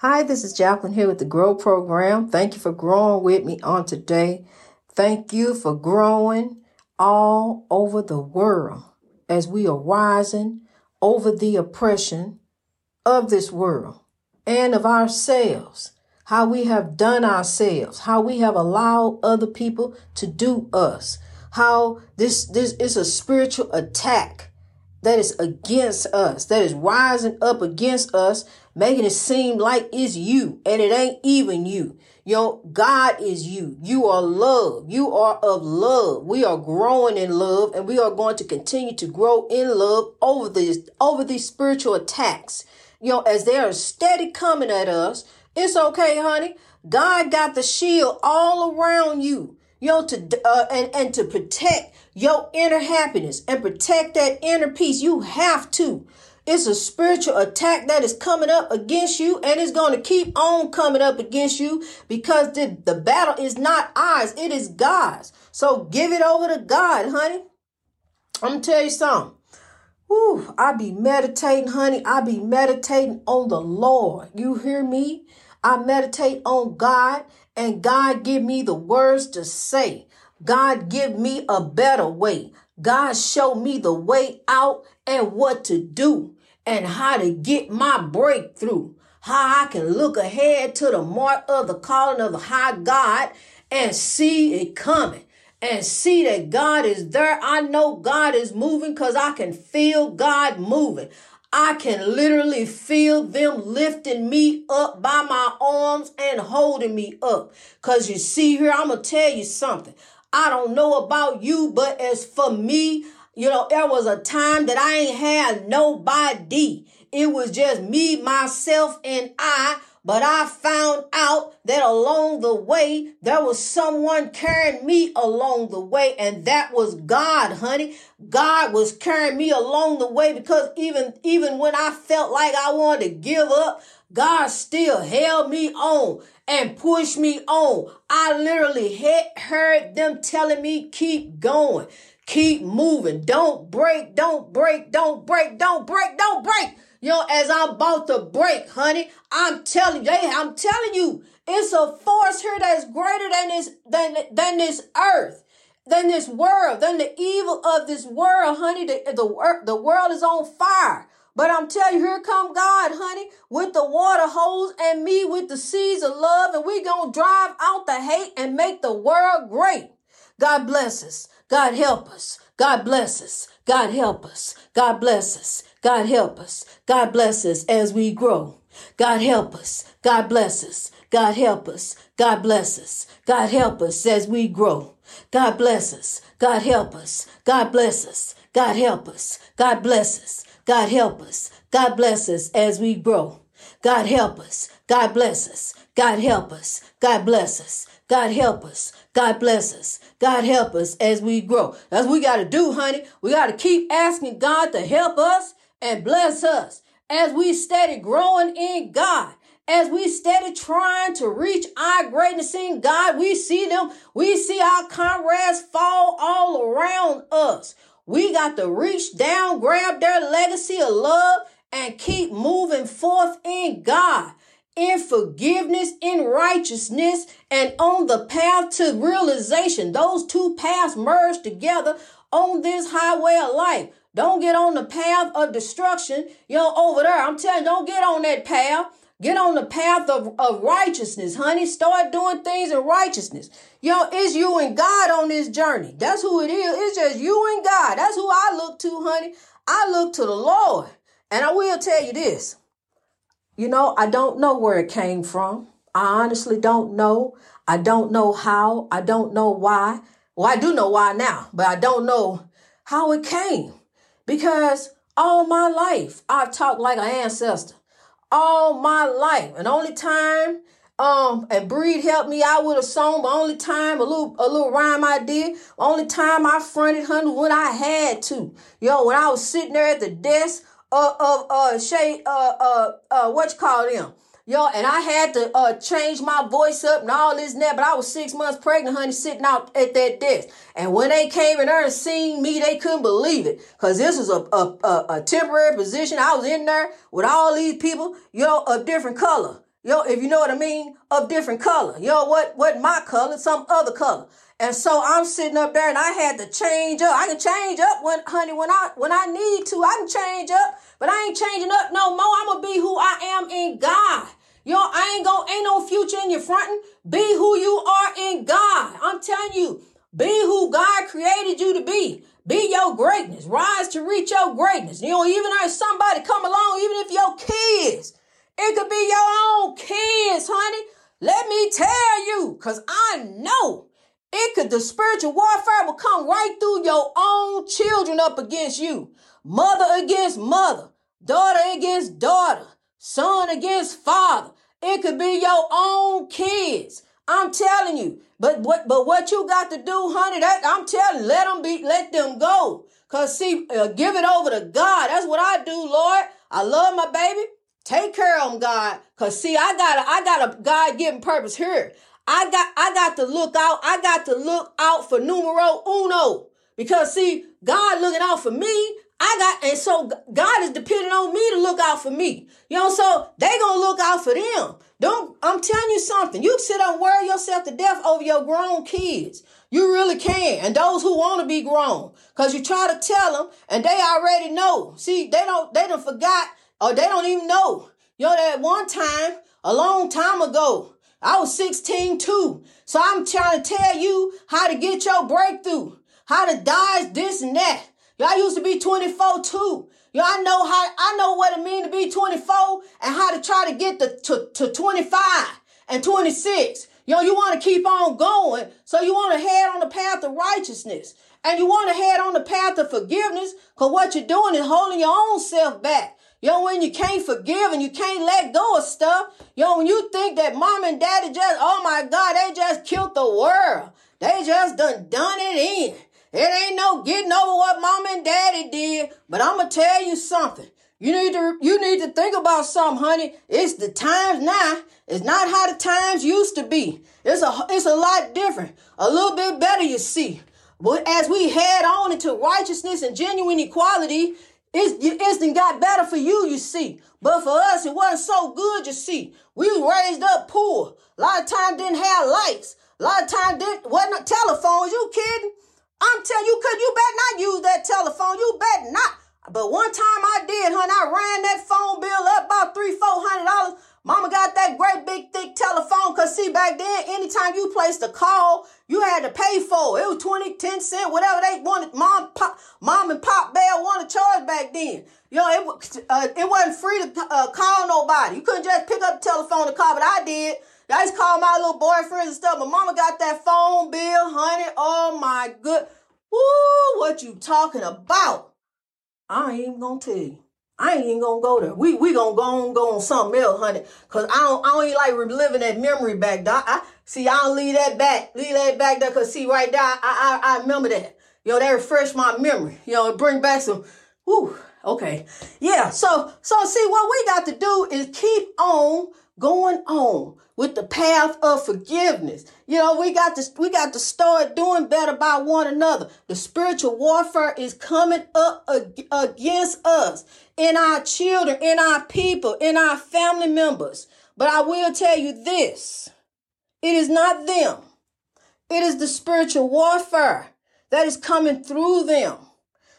Hi, this is Jacqueline here with the Grow Program. Thank you for growing with me on today. Thank you for growing all over the world as we are rising over the oppression of this world and of ourselves. How we have done ourselves, how we have allowed other people to do us, how this this is a spiritual attack that is against us, that is rising up against us making it seem like it's you and it ain't even you. Know, God is you. You are love. You are of love. We are growing in love and we are going to continue to grow in love over these, over these spiritual attacks. You know, as they are steady coming at us, it's okay, honey. God got the shield all around you. You know, to, uh, and, and to protect your inner happiness and protect that inner peace. You have to. It's a spiritual attack that is coming up against you and it's going to keep on coming up against you because the, the battle is not ours. It is God's. So give it over to God, honey. I'm going to tell you something. Whew, I be meditating, honey. I be meditating on the Lord. You hear me? I meditate on God and God give me the words to say. God give me a better way. God show me the way out and what to do and how to get my breakthrough. How I can look ahead to the mark of the calling of the high God and see it coming and see that God is there. I know God is moving because I can feel God moving. I can literally feel them lifting me up by my arms and holding me up. Cause you see here, I'm going to tell you something. I don't know about you, but as for me, you know, there was a time that I ain't had nobody. It was just me, myself, and I. But I found out that along the way, there was someone carrying me along the way, and that was God, honey. God was carrying me along the way because even, even when I felt like I wanted to give up, God still held me on and pushed me on. I literally had heard them telling me, keep going. Keep moving. Don't break. Don't break. Don't break. Don't break. Don't break. You know, as I'm about to break, honey, I'm telling you, I'm telling you, it's a force here that's greater than this, than, than this earth, than this world, than the evil of this world, honey. The, the, the world is on fire. But I'm telling you, here come God, honey, with the water hose and me with the seeds of love, and we gonna drive out the hate and make the world great. God bless us. God help us. God bless us. God help us. God bless us. God help us. God bless us as we grow. God help us. God bless us. God help us. God bless us. God help us as we grow. God bless us. God help us. God bless us. God help us. God bless us. God help us. God bless us as we grow. God help us. God bless us. God help us. God bless us. God help us. God bless us. God help us as we grow. That's what we got to do, honey. We got to keep asking God to help us and bless us as we steady growing in God. As we steady trying to reach our greatness in God, we see them, we see our comrades fall all around us. We got to reach down, grab their legacy of love, and keep moving forth in God in forgiveness, in righteousness, and on the path to realization. Those two paths merge together on this highway of life. Don't get on the path of destruction. Know, over there, I'm telling you, don't get on that path. Get on the path of, of righteousness, honey. Start doing things in righteousness. Know, it's you and God on this journey. That's who it is. It's just you and God. That's who I look to, honey. I look to the Lord. And I will tell you this. You know, I don't know where it came from. I honestly don't know. I don't know how. I don't know why. Well, I do know why now, but I don't know how it came. Because all my life, I've talked like an ancestor. All my life. And only time um and Breed helped me out with a song, but only time a little a little rhyme I did. Only time I fronted honey when I had to. Yo, when I was sitting there at the desk uh, of uh, Shay, uh, uh, uh, what you call them? Yo, and I had to uh, change my voice up and all this and that, but I was six months pregnant, honey, sitting out at that desk. And when they came in there and seen me, they couldn't believe it. Cause this was a, a, a, a temporary position. I was in there with all these people, yo, a different color. Yo, if you know what I mean, of different color. Yo, what what my color, some other color. And so I'm sitting up there and I had to change up. I can change up when honey when I when I need to. I can change up, but I ain't changing up no more. I'm gonna be who I am in God. Yo, I ain't gonna ain't no future in your fronting. Be who you are in God. I'm telling you, be who God created you to be. Be your greatness. Rise to reach your greatness. You know, even if somebody come along, even if your kids it could be your own kids, honey. Let me tell you, because I know it could, the spiritual warfare will come right through your own children up against you. Mother against mother, daughter against daughter, son against father. It could be your own kids. I'm telling you. But what but what you got to do, honey, that I'm telling, let them be, let them go. Cause see, uh, give it over to God. That's what I do, Lord. I love my baby. Take care of them, God. Cause see, I got a, I got a God given purpose here. I got, I got to look out. I got to look out for numero uno. Because see, God looking out for me. I got, and so God is depending on me to look out for me. You know, so they gonna look out for them. Don't, I'm telling you something. You sit and worry yourself to death over your grown kids. You really can. And those who want to be grown. Cause you try to tell them and they already know. See, they don't, they don't forgot or they don't even know. You know that one time, a long time ago, I was 16 too. So I'm trying to tell you how to get your breakthrough, how to dodge this and that. Y'all used to be 24 too. I know how, I know what it means to be 24 and how to try to get to, to, to 25 and 26. Yo, you want to keep on going. So you want to head on the path of righteousness. And you want to head on the path of forgiveness. Cause what you're doing is holding your own self back. Yo, when you can't forgive and you can't let go of stuff, yo, when you think that mom and daddy just, oh my God, they just killed the world. They just done done it in. It ain't no getting over what mom and daddy did. But I'm gonna tell you something. You need to you need to think about something, honey. It's the times now. It's not how the times used to be. It's a it's a lot different. A little bit better, you see. But as we head on into righteousness and genuine equality, it's, it's got better for you, you see. But for us, it wasn't so good, you see. We raised up poor. A lot of times didn't have lights. A lot of times didn't wasn't telephones. You kidding? I'm telling you, could you bet not use that telephone. You bet not. But one time I did, honey. I ran that phone bill up about three, four hundred dollars. Mama got that great big thick telephone. Cause see, back then, anytime you placed a call, you had to pay for it. It was 20, 10 cent, whatever they wanted. Mom, pop, mom and pop Bell wanted to charge back then. You know, it, uh, it wasn't free to uh, call nobody. You couldn't just pick up the telephone to call, but I did. I just called my little boyfriends and stuff. My mama got that phone bill, honey. Oh my good. Woo, what you talking about? I ain't even gonna tell you. I ain't even gonna go there. We we gonna go on go on something else, honey. Cause I don't I don't even like reliving that memory back. There. I see I don't leave that back. Leave that back there. Cause see right there, I I, I remember that. Yo, that refresh my memory. Yo, know, bring back some. Whoo. Okay. Yeah. So so see what we got to do is keep on going on with the path of forgiveness. You know, we got to we got to start doing better by one another. The spiritual warfare is coming up against us, in our children, in our people, in our family members. But I will tell you this. It is not them. It is the spiritual warfare that is coming through them.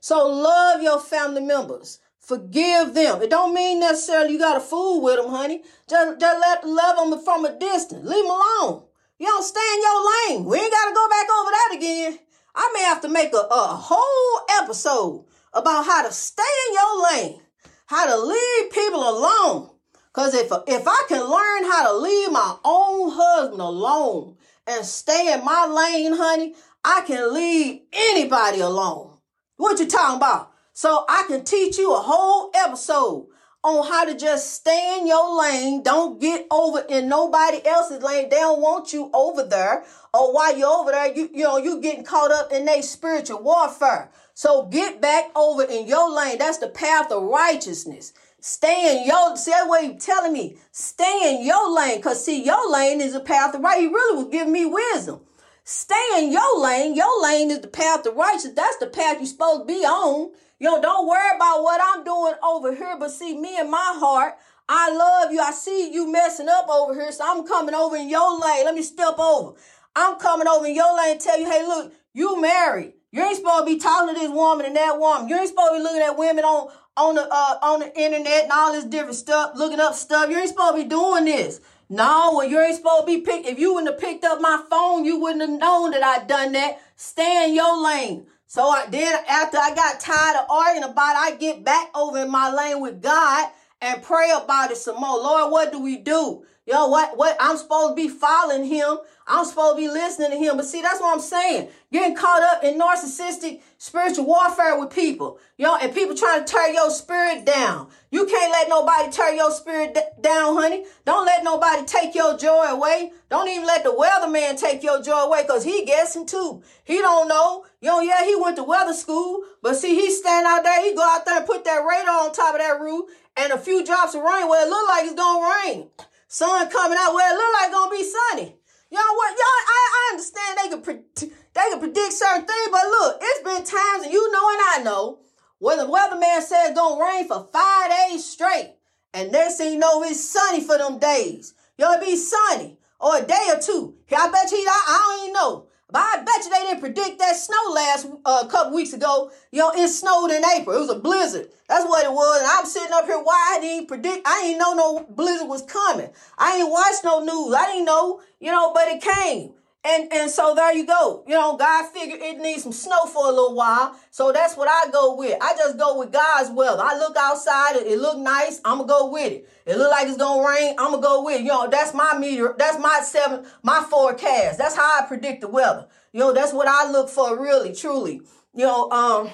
So love your family members. Forgive them. It don't mean necessarily you got to fool with them, honey. Just, just let love them from a distance. Leave them alone. You don't stay in your lane. We ain't got to go back over that again. I may have to make a, a whole episode about how to stay in your lane, how to leave people alone. Cause if if I can learn how to leave my own husband alone and stay in my lane, honey, I can leave anybody alone. What you talking about? So I can teach you a whole episode on how to just stay in your lane. Don't get over in nobody else's lane. They don't want you over there. Or while you're over there, you, you know, you getting caught up in their spiritual warfare. So get back over in your lane. That's the path of righteousness. Stay in your, see that way you telling me, stay in your lane. Cause see, your lane is the path of right. He really was giving me wisdom. Stay in your lane. Your lane is the path of righteousness. That's the path you're supposed to be on. Yo, don't worry about what I'm doing over here, but see, me and my heart, I love you. I see you messing up over here, so I'm coming over in your lane. Let me step over. I'm coming over in your lane and tell you, hey, look, you married. You ain't supposed to be talking to this woman and that woman. You ain't supposed to be looking at women on on the uh, on the internet and all this different stuff, looking up stuff. You ain't supposed to be doing this. No, well, you ain't supposed to be picked. If you wouldn't have picked up my phone, you wouldn't have known that I'd done that. Stay in your lane. So I then after I got tired of arguing about it, I get back over in my lane with God and pray about it some more. Lord, what do we do? Yo, what what I'm supposed to be following him. I'm supposed to be listening to him. But see, that's what I'm saying. Getting caught up in narcissistic spiritual warfare with people. You know, and people trying to tear your spirit down. You can't let nobody tear your spirit d- down, honey. Don't let nobody take your joy away. Don't even let the weatherman take your joy away because he guessing too. He don't know. You know, yeah, he went to weather school, but see, he stand out there. He go out there and put that radar on top of that roof and a few drops of rain. Well, it look like it's going to rain. Sun coming out. Well, it look like it's going to be sunny. Y'all what? Y'all, I, I understand they can pre- they can predict certain things, but look, it's been times, and you know and I know, where the weatherman said it's gonna rain for five days straight, and next thing you know, it's sunny for them days. Y'all be sunny or a day or two. I bet you, I, I don't even know. But I bet you they didn't predict that snow last uh, couple weeks ago. You know, it snowed in April. It was a blizzard. That's what it was. And I'm sitting up here. Why I didn't predict? I didn't know no blizzard was coming. I didn't watch no news. I didn't know. You know, but it came. And and so there you go. You know, God figured it needs some snow for a little while. So that's what I go with. I just go with God's weather. I look outside, it, it look nice, I'ma go with it. It look like it's gonna rain, I'ma go with it. You know, that's my meteor, that's my seven, my forecast. That's how I predict the weather. You know, that's what I look for really, truly. You know, um,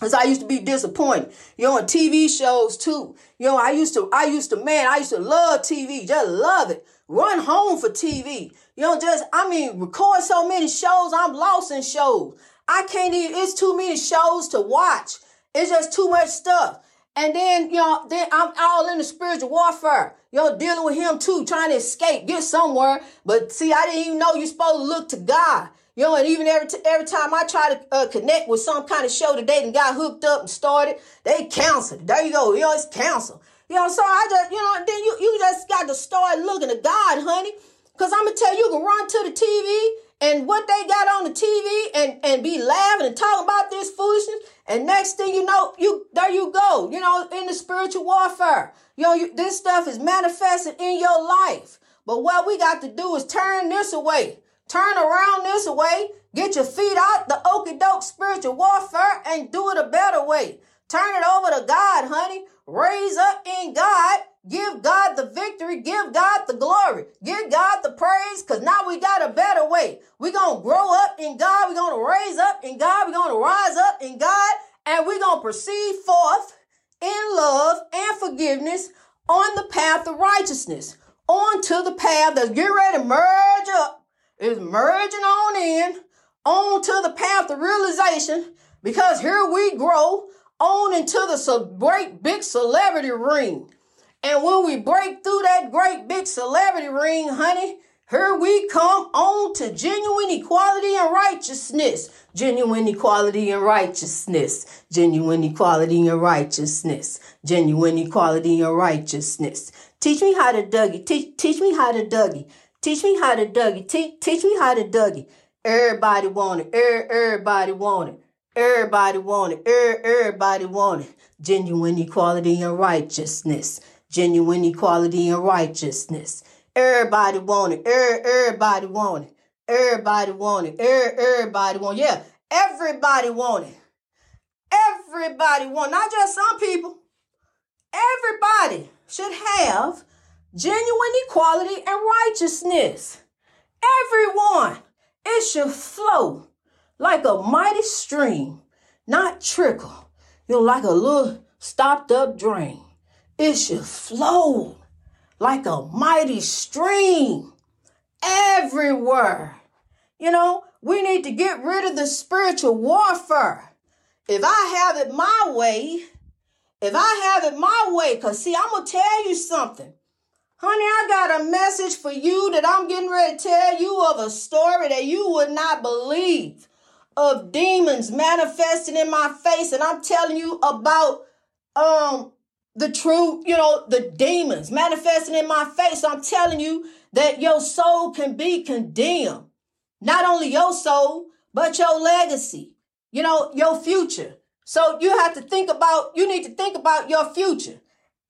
Cause I used to be disappointed, you know, in TV shows too. You know, I used to, I used to, man, I used to love TV, just love it. Run home for TV. You know, just, I mean, record so many shows, I'm lost in shows. I can't even, it's too many shows to watch. It's just too much stuff. And then, you know, then I'm all in the spiritual warfare. You know, dealing with him too, trying to escape, get somewhere. But see, I didn't even know you're supposed to look to God. You know, and even every t- every time I try to uh, connect with some kind of show today and got hooked up and started, they cancel. There you go. You know, it's cancel. You know, so I just, you know, then you, you just got to start looking to God, honey. Because I'm going to tell you, you can run to the TV and what they got on the TV and, and be laughing and talking about this foolishness. And next thing you know, you there you go, you know, in the spiritual warfare. You know, you, this stuff is manifested in your life. But what we got to do is turn this away. Turn around this away. Get your feet out the okey doke spiritual warfare and do it a better way. Turn it over to God, honey. Raise up in God Give God the victory. Give God the glory. Give God the praise because now we got a better way. We're going to grow up in God. We're going to raise up in God. We're going to rise up in God and we're going to proceed forth in love and forgiveness on the path of righteousness. On to the path that's getting ready to merge up. Is merging on in. onto the path of realization because here we grow on into the great big celebrity ring. And when we break through that great big celebrity ring, honey, here we come on to genuine equality and righteousness. Genuine equality and righteousness. Genuine equality and righteousness. Genuine equality and righteousness. Teach me how to Dougie. Teach, teach me how to Dougie. Teach me how to Dougie. Teach, teach me how to Dougie. Everybody want it. Everybody want it. Everybody want it. Everybody want it. Genuine equality and righteousness genuine equality and righteousness. Everybody want it. Er, everybody want it. Everybody want it. Er, everybody want it. Yeah, everybody want it. Everybody want, not just some people. Everybody should have genuine equality and righteousness. Everyone. It should flow like a mighty stream, not trickle. You know, like a little stopped up drain. It should flow like a mighty stream everywhere. You know, we need to get rid of the spiritual warfare. If I have it my way, if I have it my way, because see, I'm going to tell you something. Honey, I got a message for you that I'm getting ready to tell you of a story that you would not believe of demons manifesting in my face. And I'm telling you about um the true, you know, the demons manifesting in my face. I'm telling you that your soul can be condemned. Not only your soul, but your legacy, you know, your future. So you have to think about, you need to think about your future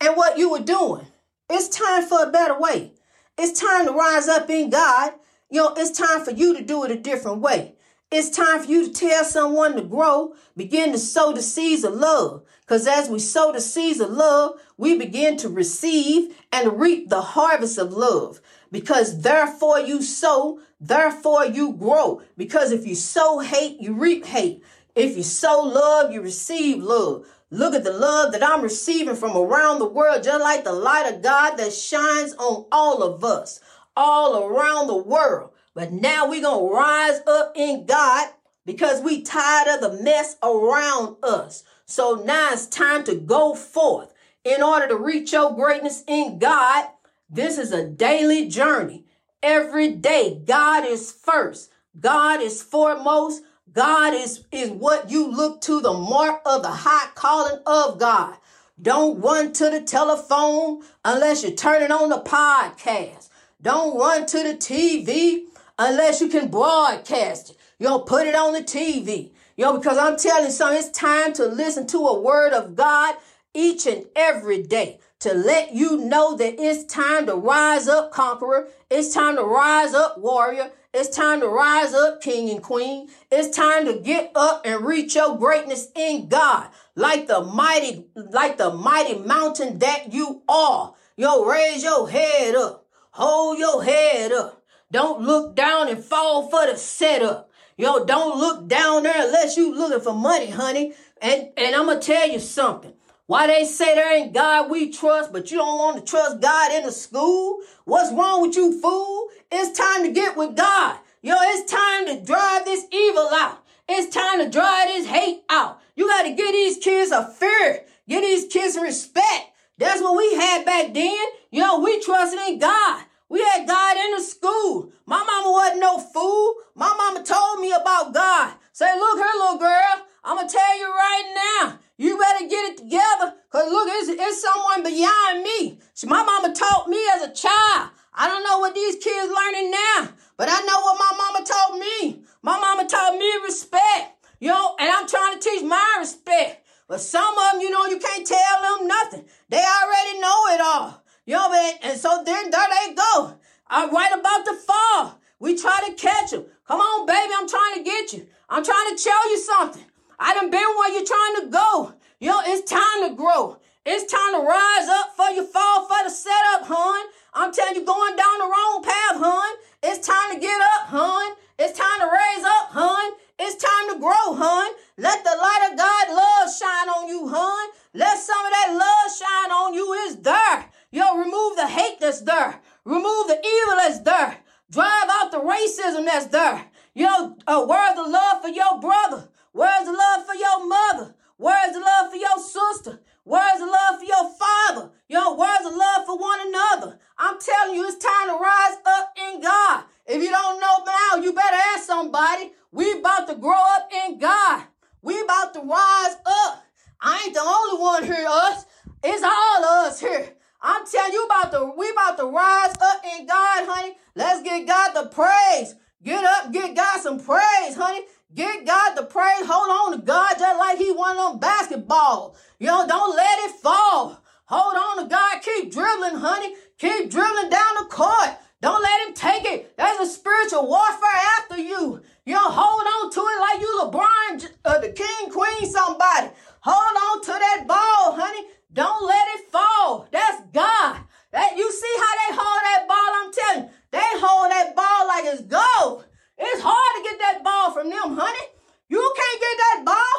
and what you were doing. It's time for a better way. It's time to rise up in God. You know, it's time for you to do it a different way. It's time for you to tell someone to grow, begin to sow the seeds of love. Because as we sow the seeds of love, we begin to receive and reap the harvest of love. Because therefore you sow, therefore you grow. Because if you sow hate, you reap hate. If you sow love, you receive love. Look at the love that I'm receiving from around the world, just like the light of God that shines on all of us, all around the world. But now we're going to rise up in God because we tired of the mess around us. So now it's time to go forth in order to reach your greatness in God. This is a daily journey. Every day, God is first. God is foremost. God is, is what you look to the mark of the high calling of God. Don't run to the telephone unless you're turning on the podcast. Don't run to the TV unless you can broadcast it. You know, put it on the TV. Know, because I'm telling you something, it's time to listen to a word of God each and every day to let you know that it's time to rise up, conqueror. It's time to rise up, warrior. It's time to rise up, king and queen. It's time to get up and reach your greatness in God, like the mighty, like the mighty mountain that you are. Yo, raise your head up. Hold your head up. Don't look down and fall for the setup. Yo, don't look down there unless you looking for money, honey. And and I'm gonna tell you something. Why they say there ain't God we trust, but you don't want to trust God in the school? What's wrong with you, fool? It's time to get with God. Yo, it's time to drive this evil out. It's time to drive this hate out. You got to give these kids a fear. Give these kids respect. That's what we had back then. Yo, we trusted in God. We had God in the school. My mama wasn't no fool. My mama told me about God. Say, look here, little girl. I'm going to tell you right now. You better get it together. Because look, it's, it's someone beyond me. See, my mama taught me as a child. I don't know what these kids learning now. But I know what my mama taught me. My mama taught me respect. You know, and I'm trying to teach my respect. But some of them, you know, you can't tell them nothing. They already know it all. You know, man. And so then there they go. I'm right about to fall. We try to catch them. Come on, baby. I'm trying to get you. I'm trying to tell you something. I done been where you're trying to go. You know, it's time to grow. It's time to rise up for your fall for the setup, hon. I'm telling you, going down the wrong path, hon. It's time to get up, hon. It's time to raise up, hon. It's time to grow, hon. Let the light of God love shine on you, hon. Let some of that love shine on you. It's there. Yo, remove the hate that's there. Remove the evil that's there. Drive out the racism that's there. Yo, uh, where's the love for your brother? Where's the love for your mother? Where's the love for your sister? Where's the love for your father? Yo, where's the love for one another? I'm telling you, it's time to rise up in God. If you don't know now, you better ask somebody. We about to grow up in God. We about to rise up. I ain't the only one here, us. It's all of us here. I'm telling you about the we about to rise up in God, honey. Let's get God the praise. Get up, get God some praise, honey. Get God the praise. Hold on to God just like he won on basketball. You know, don't let it fall. Hold on to God. Keep dribbling, honey. Keep dribbling down the court. Don't let him take it. There's a spiritual warfare after you. You know, hold on to it like you LeBron, uh, the king, queen, somebody. Hold on to that ball, honey. Don't let it fall. That's God. That you see how they hold that ball? I'm telling you, they hold that ball like it's gold. It's hard to get that ball from them, honey. You can't get that ball.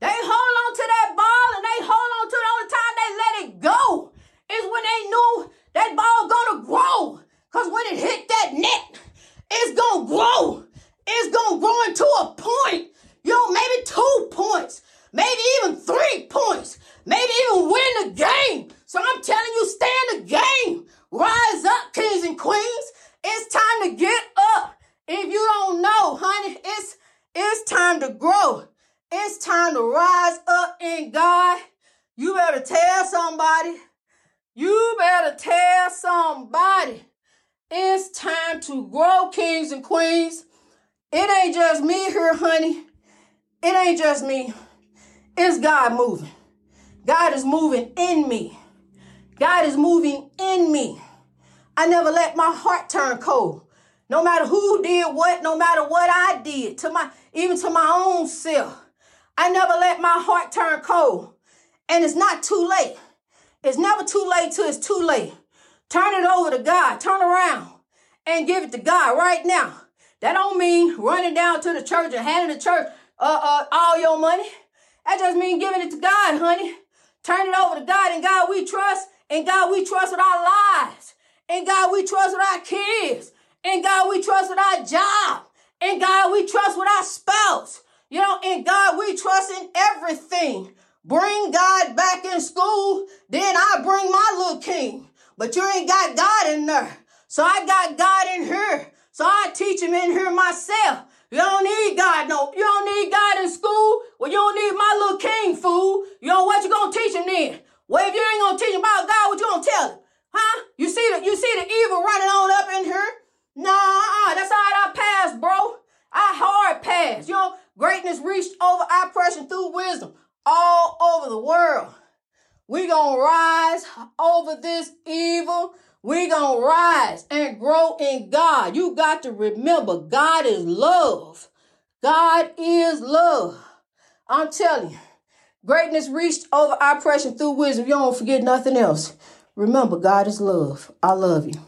They hold on to that ball and they hold on to it all the time they let it go. Is when they knew that ball gonna grow. Cause when it hit that net, it's gonna grow. It's gonna grow into a point. You know, maybe two points, maybe even three points, maybe even win the game. So I'm telling you, stay in the game. Rise up, kings and queens. It's time to get up. If you don't know, honey, it's it's time to grow. It's time to rise up in God. You better tell somebody. You better tell somebody. It's time to grow, kings and queens. It ain't just me here, honey. It ain't just me. It's God moving. God is moving in me. God is moving in me. I never let my heart turn cold. No matter who did what, no matter what I did, to my even to my own self. I never let my heart turn cold. And it's not too late. It's never too late till it's too late. Turn it over to God. Turn around and give it to God right now. That don't mean running down to the church and handing the church uh, uh, all your money. That just means giving it to God, honey. Turn it over to God and God we trust. And God we trust with our lives. And God we trust with our kids. And God we trust with our job. And God we trust with our spouse. You know, in God we trust in everything. Bring God back in school, then I bring my little king. But you ain't got God in there. So I got God in here. So I teach him in here myself. You don't need God, no. You don't need God in school. Well, you don't need my little king, fool. You know what you gonna teach him then? Well, if you ain't gonna teach him about God, what you gonna tell him? Huh? You see the you see the evil running on up in here? Nah, uh-uh. that's all right. I passed, bro. I hard pass. You know, greatness reached over oppression through wisdom all over the world. We gonna rise over this evil. We gonna rise and grow in God. You got to remember, God is love. God is love. I'm telling you, greatness reached over oppression through wisdom. You don't forget nothing else. Remember, God is love. I love you.